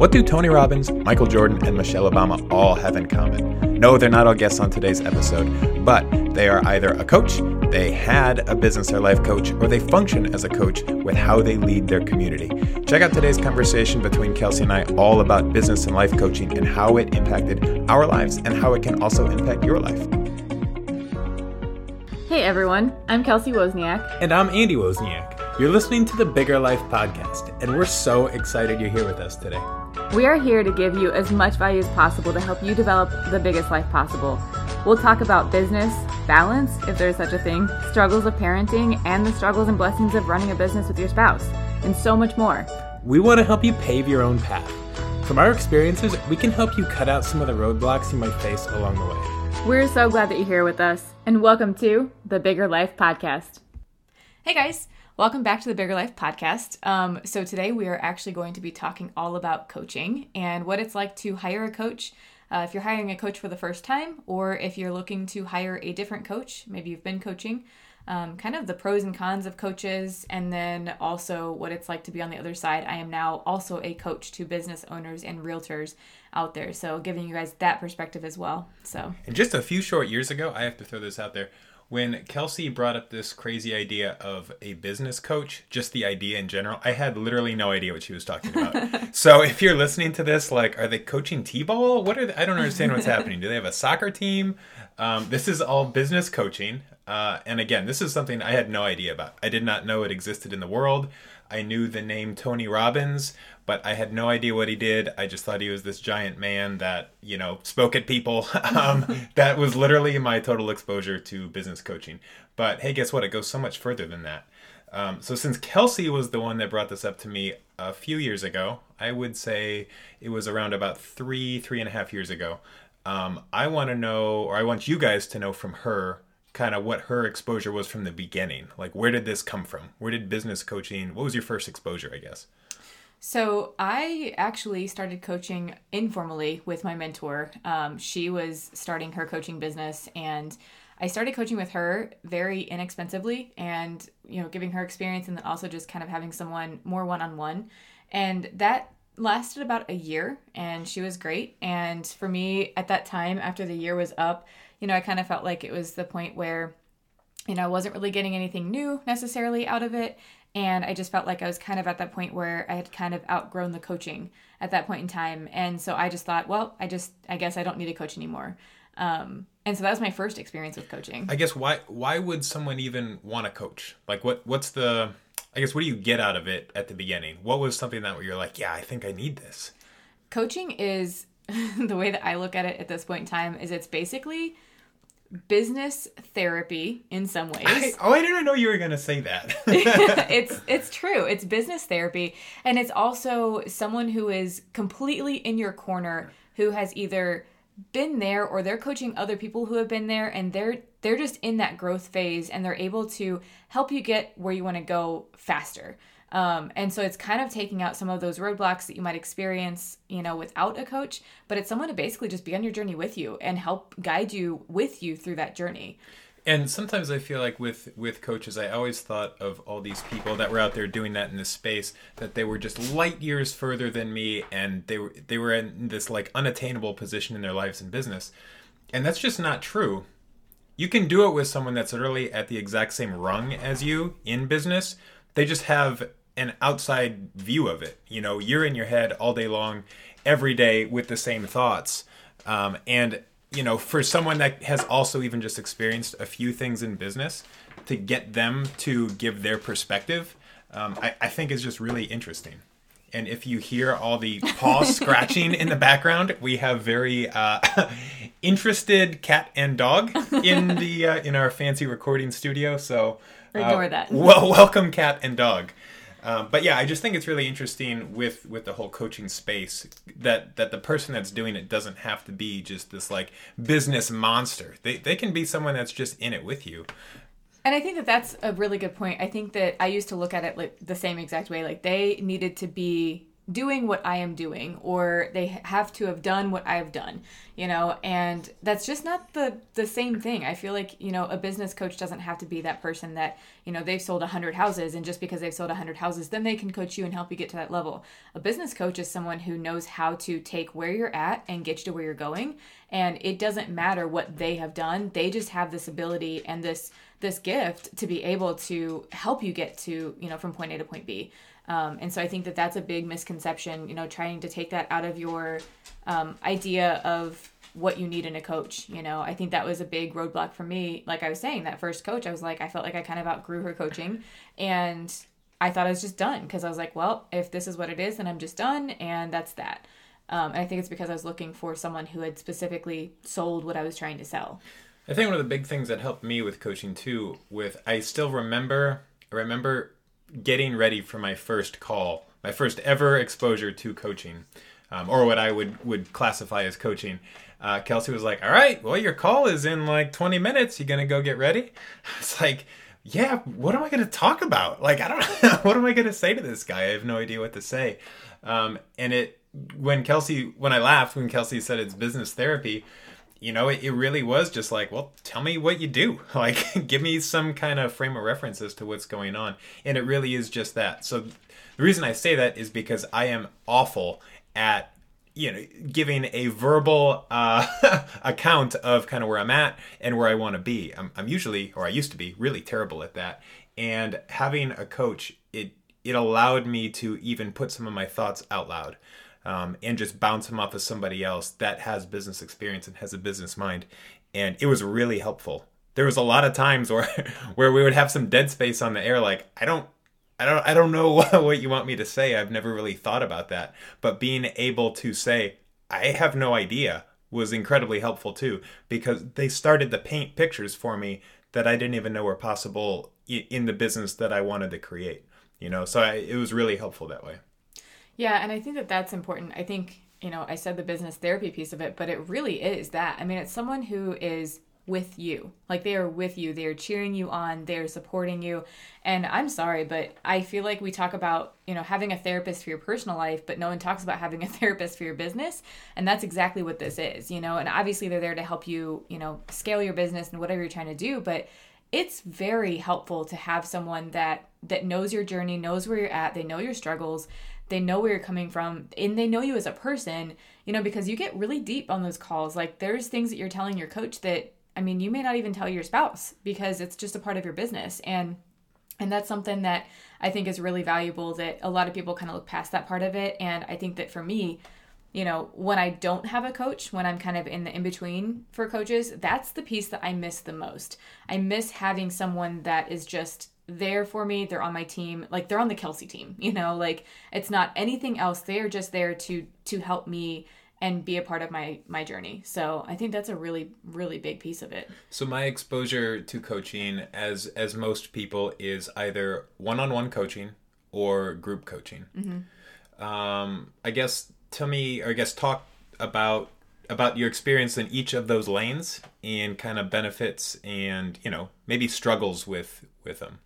What do Tony Robbins, Michael Jordan, and Michelle Obama all have in common? No, they're not all guests on today's episode, but they are either a coach, they had a business or life coach, or they function as a coach with how they lead their community. Check out today's conversation between Kelsey and I all about business and life coaching and how it impacted our lives and how it can also impact your life. Hey everyone, I'm Kelsey Wozniak. And I'm Andy Wozniak. You're listening to the Bigger Life Podcast, and we're so excited you're here with us today. We are here to give you as much value as possible to help you develop the biggest life possible. We'll talk about business, balance, if there's such a thing, struggles of parenting, and the struggles and blessings of running a business with your spouse, and so much more. We want to help you pave your own path. From our experiences, we can help you cut out some of the roadblocks you might face along the way. We're so glad that you're here with us, and welcome to the Bigger Life Podcast. Hey guys, Welcome back to the Bigger Life podcast. Um, so, today we are actually going to be talking all about coaching and what it's like to hire a coach. Uh, if you're hiring a coach for the first time, or if you're looking to hire a different coach, maybe you've been coaching, um, kind of the pros and cons of coaches, and then also what it's like to be on the other side. I am now also a coach to business owners and realtors out there. So, giving you guys that perspective as well. So, and just a few short years ago, I have to throw this out there when Kelsey brought up this crazy idea of a business coach, just the idea in general, I had literally no idea what she was talking about. so if you're listening to this, like, are they coaching t-ball? What are they? I don't understand what's happening. Do they have a soccer team? Um, this is all business coaching. Uh, and again, this is something I had no idea about. I did not know it existed in the world. I knew the name Tony Robbins, but I had no idea what he did. I just thought he was this giant man that, you know, spoke at people. um, that was literally my total exposure to business coaching. But hey, guess what? It goes so much further than that. Um, so since Kelsey was the one that brought this up to me a few years ago, I would say it was around about three, three and a half years ago. Um, I want to know, or I want you guys to know from her kind of what her exposure was from the beginning. Like, where did this come from? Where did business coaching? What was your first exposure? I guess. So I actually started coaching informally with my mentor. Um, she was starting her coaching business, and I started coaching with her very inexpensively, and you know, giving her experience, and then also just kind of having someone more one on one, and that lasted about a year, and she was great. And for me, at that time, after the year was up, you know, I kind of felt like it was the point where, you know, I wasn't really getting anything new necessarily out of it. And I just felt like I was kind of at that point where I had kind of outgrown the coaching at that point in time. And so I just thought, well, I just, I guess I don't need a coach anymore. Um, and so that was my first experience with coaching. I guess why why would someone even want to coach? Like what what's the I guess what do you get out of it at the beginning? What was something that you're like, yeah, I think I need this? Coaching is the way that I look at it at this point in time is it's basically business therapy in some ways. I, oh, I didn't know you were going to say that. it's it's true. It's business therapy and it's also someone who is completely in your corner who has either been there or they're coaching other people who have been there and they're they're just in that growth phase and they're able to help you get where you want to go faster. Um, and so it's kind of taking out some of those roadblocks that you might experience, you know, without a coach, but it's someone to basically just be on your journey with you and help guide you with you through that journey. And sometimes I feel like with with coaches, I always thought of all these people that were out there doing that in this space that they were just light years further than me, and they were they were in this like unattainable position in their lives and business, and that's just not true. You can do it with someone that's literally at the exact same rung as you in business. They just have an outside view of it. You know, you're in your head all day long, every day with the same thoughts. Um, and, you know, for someone that has also even just experienced a few things in business, to get them to give their perspective, um, I, I think is just really interesting. And if you hear all the paw scratching in the background, we have very uh, interested cat and dog in the uh, in our fancy recording studio. So uh, ignore that. Well, welcome, cat and dog. Um, but yeah, I just think it's really interesting with with the whole coaching space that that the person that's doing it doesn't have to be just this like business monster. They they can be someone that's just in it with you. And I think that that's a really good point. I think that I used to look at it like the same exact way. Like they needed to be doing what I am doing or they have to have done what I've done, you know, and that's just not the the same thing. I feel like, you know, a business coach doesn't have to be that person that, you know, they've sold 100 houses and just because they've sold 100 houses, then they can coach you and help you get to that level. A business coach is someone who knows how to take where you're at and get you to where you're going, and it doesn't matter what they have done. They just have this ability and this this gift to be able to help you get to, you know, from point A to point B. Um, and so I think that that's a big misconception, you know, trying to take that out of your um, idea of what you need in a coach. You know, I think that was a big roadblock for me. Like I was saying, that first coach, I was like, I felt like I kind of outgrew her coaching. And I thought I was just done because I was like, well, if this is what it is, then I'm just done. And that's that. Um, and I think it's because I was looking for someone who had specifically sold what I was trying to sell. I think one of the big things that helped me with coaching too, with I still remember, I remember getting ready for my first call, my first ever exposure to coaching, um, or what I would would classify as coaching. Uh, Kelsey was like, "All right, well, your call is in like 20 minutes. You gonna go get ready?" It's like, "Yeah, what am I gonna talk about? Like, I don't what am I gonna say to this guy? I have no idea what to say." Um, and it when Kelsey when I laughed when Kelsey said it's business therapy, you know, it, it really was just like, well, tell me what you do. Like, give me some kind of frame of reference as to what's going on. And it really is just that. So the reason I say that is because I am awful at you know giving a verbal uh, account of kind of where i'm at and where i want to be I'm, I'm usually or i used to be really terrible at that and having a coach it it allowed me to even put some of my thoughts out loud um, and just bounce them off of somebody else that has business experience and has a business mind. And it was really helpful. There was a lot of times where where we would have some dead space on the air, like I don't. I don't I don't know what you want me to say. I've never really thought about that. But being able to say, I have no idea was incredibly helpful too because they started to paint pictures for me that I didn't even know were possible in the business that I wanted to create. You know, so I, it was really helpful that way. Yeah, and I think that that's important. I think, you know, I said the business therapy piece of it, but it really is that. I mean, it's someone who is with you. Like they are with you. They are cheering you on. They are supporting you. And I'm sorry, but I feel like we talk about, you know, having a therapist for your personal life, but no one talks about having a therapist for your business. And that's exactly what this is, you know. And obviously they're there to help you, you know, scale your business and whatever you're trying to do, but it's very helpful to have someone that that knows your journey, knows where you're at, they know your struggles, they know where you're coming from and they know you as a person you know because you get really deep on those calls. Like there's things that you're telling your coach that i mean you may not even tell your spouse because it's just a part of your business. And and that's something that i think is really valuable that a lot of people kind of look past that part of it. And i think that for me you know when i don't have a coach when i'm kind of in the in between for coaches that's the piece that i miss the most. I miss having someone that is just there for me. They're on my team. Like they're on the Kelsey team, you know, like it's not anything else. They are just there to to help me and be a part of my my journey. So I think that's a really really big piece of it. So my exposure to coaching as as most people is either one-on-one coaching or group coaching. Mm-hmm. Um, I guess tell me or I guess talk about about your experience in each of those lanes and kind of benefits and you know maybe struggles with with them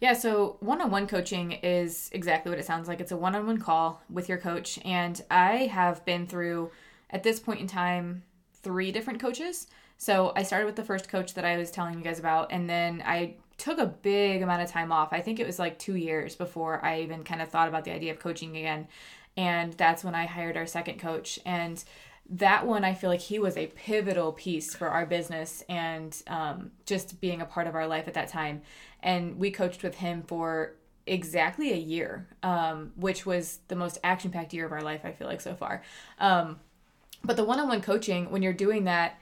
yeah, so one on one coaching is exactly what it sounds like. It's a one on one call with your coach. And I have been through, at this point in time, three different coaches. So I started with the first coach that I was telling you guys about. And then I took a big amount of time off. I think it was like two years before I even kind of thought about the idea of coaching again. And that's when I hired our second coach. And that one i feel like he was a pivotal piece for our business and um, just being a part of our life at that time. And we coached with him for exactly a year um, which was the most action packed year of our life i feel like so far. Um, but the one-on-one coaching when you're doing that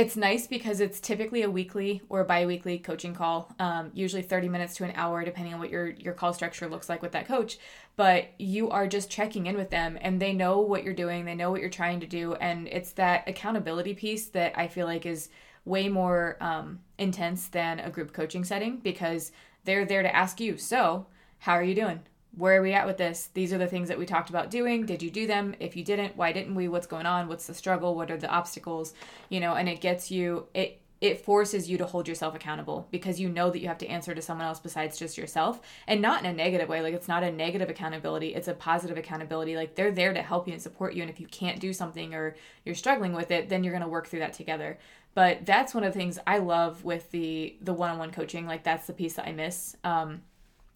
it's nice because it's typically a weekly or bi-weekly coaching call um, usually 30 minutes to an hour depending on what your your call structure looks like with that coach. But you are just checking in with them and they know what you're doing they know what you're trying to do and it's that accountability piece that i feel like is way more um, intense than a group coaching setting because they're there to ask you so how are you doing where are we at with this? These are the things that we talked about doing. Did you do them? If you didn't, why didn't we? What's going on? What's the struggle? What are the obstacles? You know, and it gets you it it forces you to hold yourself accountable because you know that you have to answer to someone else besides just yourself and not in a negative way like it's not a negative accountability it's a positive accountability like they're there to help you and support you and if you can't do something or you're struggling with it then you're going to work through that together but that's one of the things i love with the the one-on-one coaching like that's the piece that i miss um,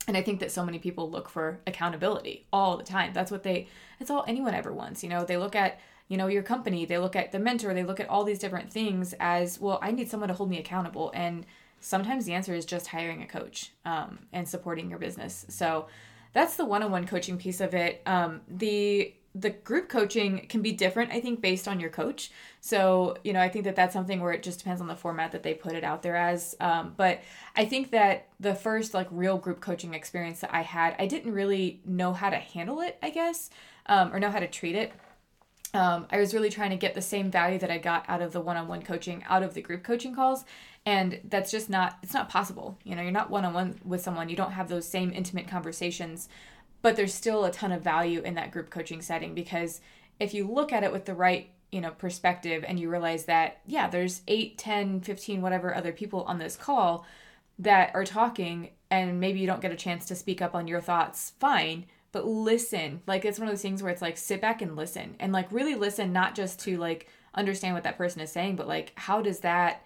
and i think that so many people look for accountability all the time. That's what they that's all anyone ever wants you know? They look at you know your company they look at the mentor they look at all these different things as well i need someone to hold me accountable. And sometimes the answer is just hiring a coach um, and supporting your business. So that's the one-on-one coaching piece of it. Um, the the group coaching can be different i think based on your coach. So you know i think that that's something where it just depends on the format that they put it out there as. Um, but i think that the first like real group coaching experience that i had i didn't really know how to handle it i guess um, or know how to treat it. Um, I was really trying to get the same value that I got out of the one-on-one coaching out of the group coaching calls, and that's just not it's not possible. You know, you're not one-on-one with someone, you don't have those same intimate conversations, but there's still a ton of value in that group coaching setting because if you look at it with the right you know perspective and you realize that yeah there's 8 10 15 whatever other people on this call that are talking and maybe you don't get a chance to speak up on your thoughts fine but listen. Like it's one of those things where it's like sit back and listen and like really listen, not just to like understand what that person is saying, but like how does that,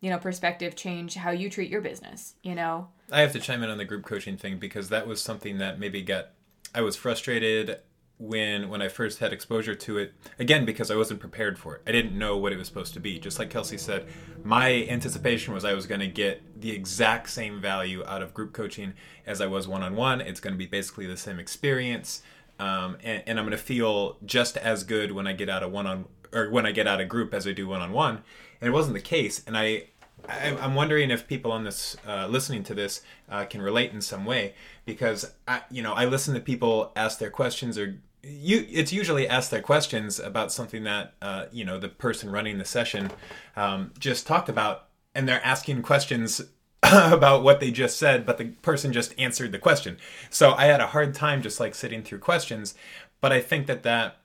you know, perspective change how you treat your business, you know? I have to chime in on the group coaching thing because that was something that maybe got I was frustrated when when I first had exposure to it again because I wasn't prepared for it. I didn't know what it was supposed to be. Just like Kelsey said, my anticipation was I was going to get the exact same value out of group coaching as I was one on one. It's going to be basically the same experience, um, and, and I'm going to feel just as good when I get out of one on or when I get out of group as I do one on one. And it wasn't the case, and I I'm wondering if people on this uh, listening to this uh, can relate in some way because I, you know I listen to people ask their questions or you it's usually ask their questions about something that uh, you know the person running the session um, just talked about and they're asking questions about what they just said but the person just answered the question. So i had a hard time just like sitting through questions but i think that that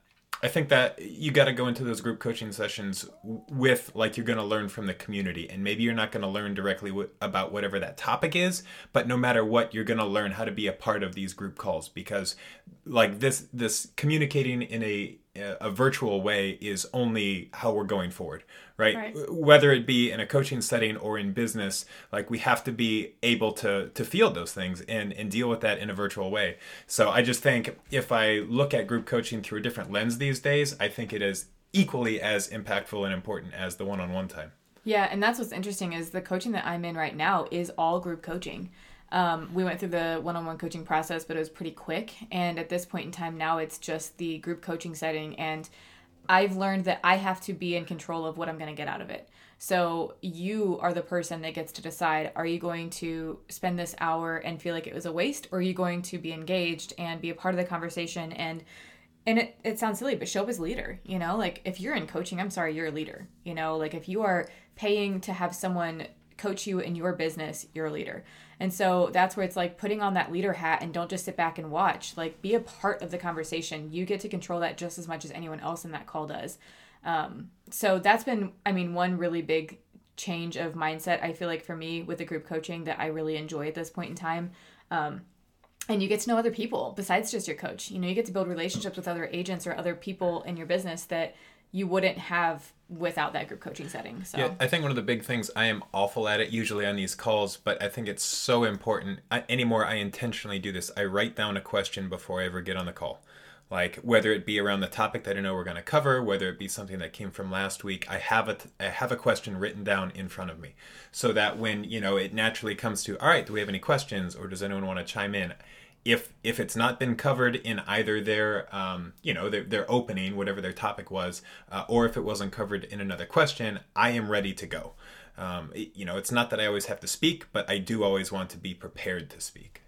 I think that you got to go into those group coaching sessions with like you're going to learn from the community, and maybe you're not going to learn directly w- about whatever that topic is, but no matter what, you're going to learn how to be a part of these group calls because, like this, this communicating in a a virtual way is only how we're going forward, right? right? Whether it be in a coaching setting or in business, like we have to be able to to feel those things and and deal with that in a virtual way. So I just think if I look at group coaching through a different lens these days, I think it is equally as impactful and important as the one-on-one time. Yeah, and that's what's interesting is the coaching that I'm in right now is all group coaching. Um, we went through the one-on-one coaching process, but it was pretty quick. And at this point in time, now it's just the group coaching setting, and I've learned that I have to be in control of what I'm going to get out of it. So you are the person that gets to decide: Are you going to spend this hour and feel like it was a waste, or are you going to be engaged and be a part of the conversation and and it, it sounds silly, but show up as leader, you know, like if you're in coaching, I'm sorry, you're a leader, you know, like if you are paying to have someone coach you in your business, you're a leader. And so that's where it's like putting on that leader hat and don't just sit back and watch. Like be a part of the conversation. You get to control that just as much as anyone else in that call does. Um, so that's been, I mean, one really big change of mindset. I feel like for me with the group coaching that I really enjoy at this point in time. Um, and you get to know other people besides just your coach. You know, you get to build relationships with other agents or other people in your business that you wouldn't have without that group coaching setting. So yeah, I think one of the big things I am awful at it usually on these calls, but I think it's so important. I, anymore, I intentionally do this. I write down a question before I ever get on the call. Like whether it be around the topic that I know we're going to cover, whether it be something that came from last week, I have a I have a question written down in front of me, so that when you know it naturally comes to, all right, do we have any questions, or does anyone want to chime in? If if it's not been covered in either their um, you know their, their opening whatever their topic was uh, or if it wasn't covered in another question i am ready to go. Um, it, you know it's not that i always have to speak but i do always want to be prepared to speak.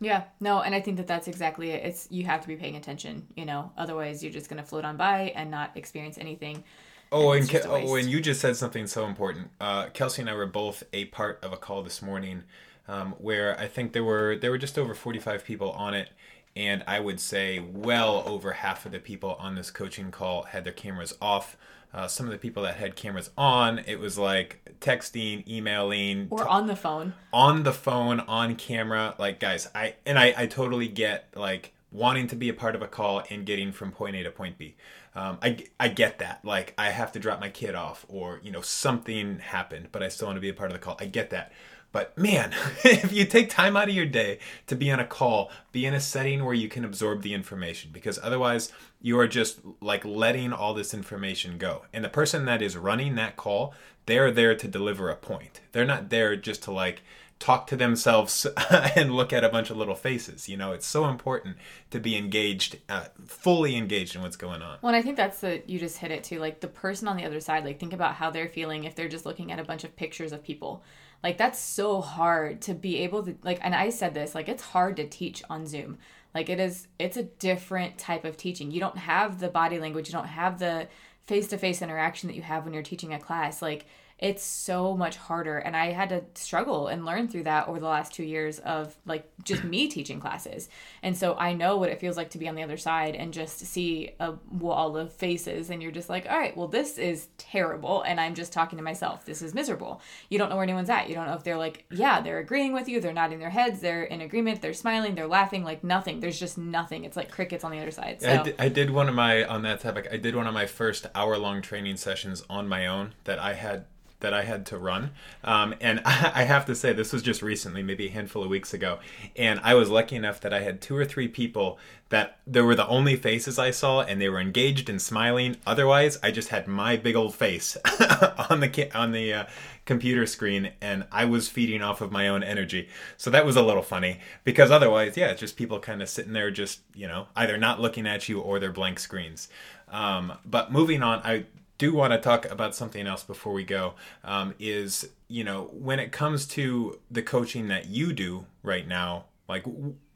Yeah no and i think that that's exactly it. It's you have to be paying attention you know otherwise you're just going to float on by and not experience anything. Oh, and, and Ke- oh, and you just said something so important. Uh, Kelsey and I were both a part of a call this morning um, where I think there were there were just over 45 people on it, and I would say well over half of the people on this coaching call had their cameras off. Uh, some of the people that had cameras on, it was like texting, emailing, or on the phone. On the phone, on camera. Like, guys, I and I, I totally get like wanting to be a part of a call and getting from point A to point B. Um, I, I get that. Like, I have to drop my kid off, or you know something happened, but I still want to be a part of the call. I get that. But man, if you take time out of your day to be on a call, be in a setting where you can absorb the information, because otherwise you are just like letting all this information go. And the person that is running that call, they're there to deliver a point. They're not there just to like talk to themselves and look at a bunch of little faces. You know, it's so important to be engaged, uh, fully engaged in what's going on. Well, I think that's the you just hit it too. Like the person on the other side, like think about how they're feeling if they're just looking at a bunch of pictures of people like that's so hard to be able to like and I said this, like it's hard to teach on Zoom. Like it is it's a different type of teaching. You don't have the body language, you don't have the face-to-face interaction that you have when you're teaching a class. Like it's so much harder and i had to struggle and learn through that over the last two years of like just me teaching classes. And so i know what it feels like to be on the other side and just see a wall of faces and you're just like all right well this is terrible and i'm just talking to myself. This is miserable. You don't know where anyone's at. You don't know if they're like yeah they're agreeing with you. They're nodding their heads. They're in agreement. They're smiling. They're laughing. Like nothing. There's just nothing. It's like crickets on the other side. So. I, did, I did one of my on that topic i did one of my first hour long training sessions on my own that i had that I had to run. Um, and I have to say, this was just recently, maybe a handful of weeks ago. And I was lucky enough that I had two or three people that there were the only faces I saw, and they were engaged and smiling. Otherwise, I just had my big old face on the on the uh, computer screen, and I was feeding off of my own energy. So that was a little funny because otherwise, yeah, it's just people kind of sitting there, just you know, either not looking at you or they're blank screens. Um, but moving on, I do want to talk about something else before we go um, is you know when it comes to the coaching that you do right now like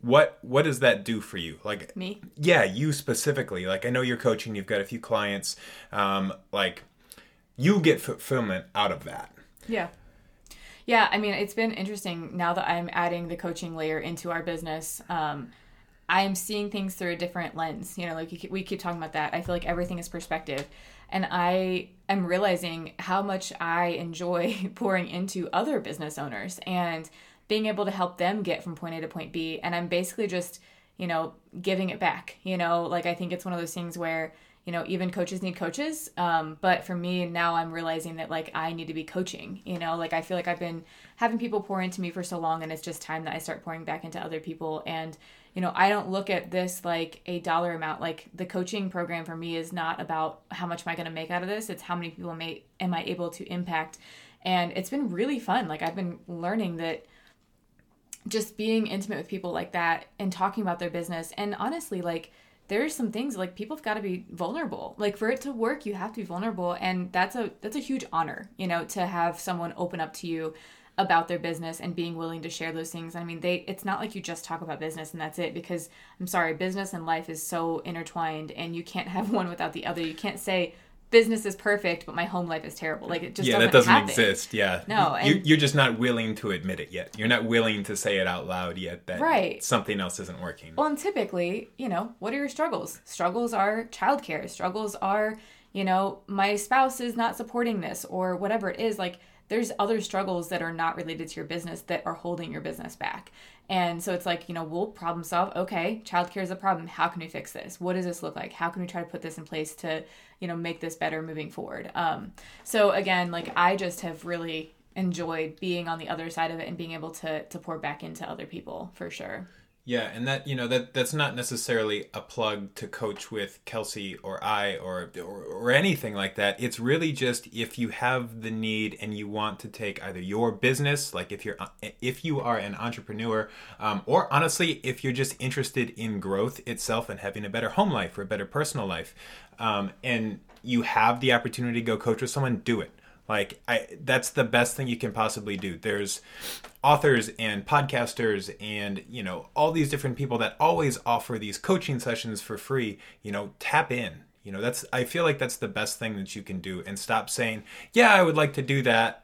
what what does that do for you? Like me? Yeah you specifically. Like i know you're coaching you've got a few clients um, like you get fulfillment out of that. Yeah. Yeah i mean it's been interesting now that i'm adding the coaching layer into our business um, i'm seeing things through a different lens. You know like we keep talking about that. I feel like everything is perspective and I am realizing how much I enjoy pouring into other business owners and being able to help them get from point A to point B. And I'm basically just, you know, giving it back. You know, like I think it's one of those things where, you know, even coaches need coaches. Um, but for me now, I'm realizing that like I need to be coaching. You know, like I feel like I've been having people pour into me for so long, and it's just time that I start pouring back into other people. And you know, I don't look at this like a dollar amount. Like the coaching program for me is not about how much am I going to make out of this. It's how many people may am I able to impact. And it's been really fun. Like I've been learning that just being intimate with people like that and talking about their business and honestly like there's some things like people have got to be vulnerable like for it to work you have to be vulnerable and that's a that's a huge honor you know to have someone open up to you about their business and being willing to share those things. I mean, they it's not like you just talk about business and that's it because I'm sorry, business and life is so intertwined and you can't have one without the other. You can't say business is perfect, but my home life is terrible. Like it just yeah, doesn't that doesn't happen. exist. Yeah, no, you, you're just not willing to admit it yet. You're not willing to say it out loud yet that right. something else isn't working. Well, and typically, you know, what are your struggles? Struggles are childcare. Struggles are, you know, my spouse is not supporting this or whatever it is. Like there's other struggles that are not related to your business that are holding your business back. And so it's like, you know, we'll problem solve. Okay, childcare is a problem. How can we fix this? What does this look like? How can we try to put this in place to, you know, make this better moving forward? Um, so again, like I just have really enjoyed being on the other side of it and being able to to pour back into other people for sure. Yeah, and that you know that that's not necessarily a plug to coach with Kelsey or I or, or, or anything like that. It's really just if you have the need and you want to take either your business, like if you're if you are an entrepreneur, um, or honestly if you're just interested in growth itself and having a better home life or a better personal life, um, and you have the opportunity to go coach with someone, do it. Like I that's the best thing you can possibly do. There's authors and podcasters and, you know, all these different people that always offer these coaching sessions for free. You know, tap in. You know, that's I feel like that's the best thing that you can do and stop saying, "Yeah, I would like to do that."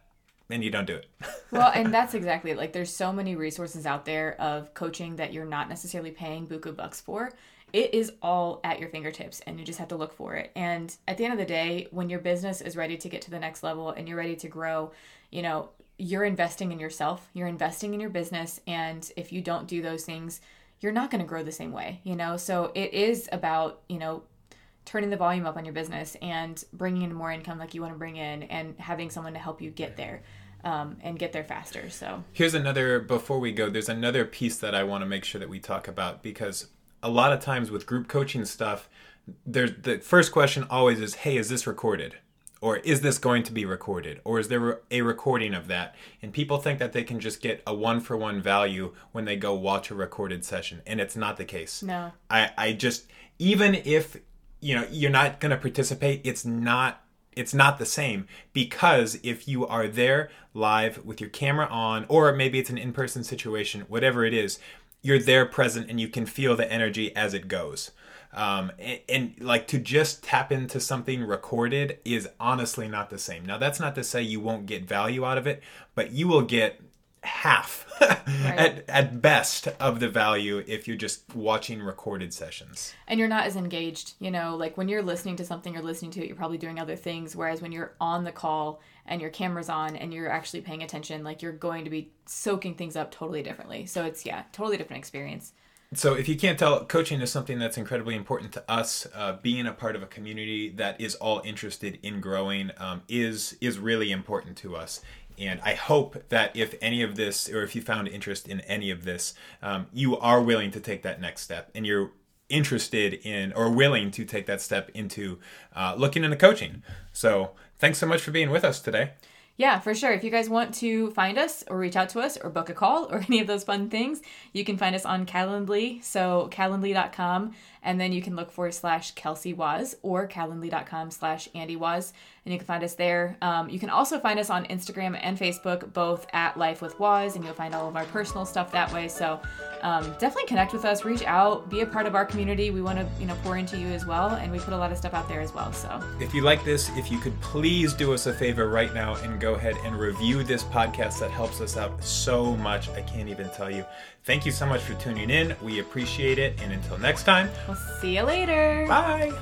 and you don't do it. well, and that's exactly it. Like, there's so many resources out there of coaching that you're not necessarily paying buku bucks for. It is all at your fingertips, and you just have to look for it. And at the end of the day, when your business is ready to get to the next level and you're ready to grow, you know, you're investing in yourself, you're investing in your business. And if you don't do those things, you're not going to grow the same way, you know? So it is about, you know, turning the volume up on your business and bringing in more income like you want to bring in and having someone to help you get there um, and get there faster. So here's another, before we go, there's another piece that I want to make sure that we talk about because a lot of times with group coaching stuff, there's the first question always is, hey, is this recorded? Or is this going to be recorded? Or is there a recording of that? And people think that they can just get a one for one value when they go watch a recorded session. And it's not the case. No. I, I just, even if you know you're not going to participate it's not it's not the same because if you are there live with your camera on or maybe it's an in-person situation whatever it is you're there present and you can feel the energy as it goes. Um, and, and, like to just tap into something recorded is honestly not the same. Now that's not to say you won't get value out of it but you will get half right. at, at best of the value if you're just watching recorded sessions. And you're not as engaged you know like when you're listening to something you're listening to it you're probably doing other things whereas when you're on the call and your camera's on and you're actually paying attention like you're going to be soaking things up totally differently. So it's yeah totally different experience. So if you can't tell coaching is something that's incredibly important to us. Uh, being a part of a community that is all interested in growing um, is is really important to us and I hope that if any of this, or if you found interest in any of this, um, you are willing to take that next step and you're interested in or willing to take that step into uh, looking into coaching. So thanks so much for being with us today. Yeah, for sure. If you guys want to find us or reach out to us or book a call or any of those fun things, you can find us on Calendly. So calendly.com and then you can look for slash Kelsey Woz or calendly.com slash Andy Woz, and you can find us there. Um, you can also find us on Instagram and Facebook, both at Life with Woz, and you'll find all of our personal stuff that way. So um, definitely connect with us, reach out, be a part of our community. We want to you know pour into you as well, and we put a lot of stuff out there as well. So if you like this, if you could please do us a favor right now and go ahead and review this podcast, that helps us out so much. I can't even tell you. Thank you so much for tuning in. We appreciate it. And until next time, we'll see you later. Bye.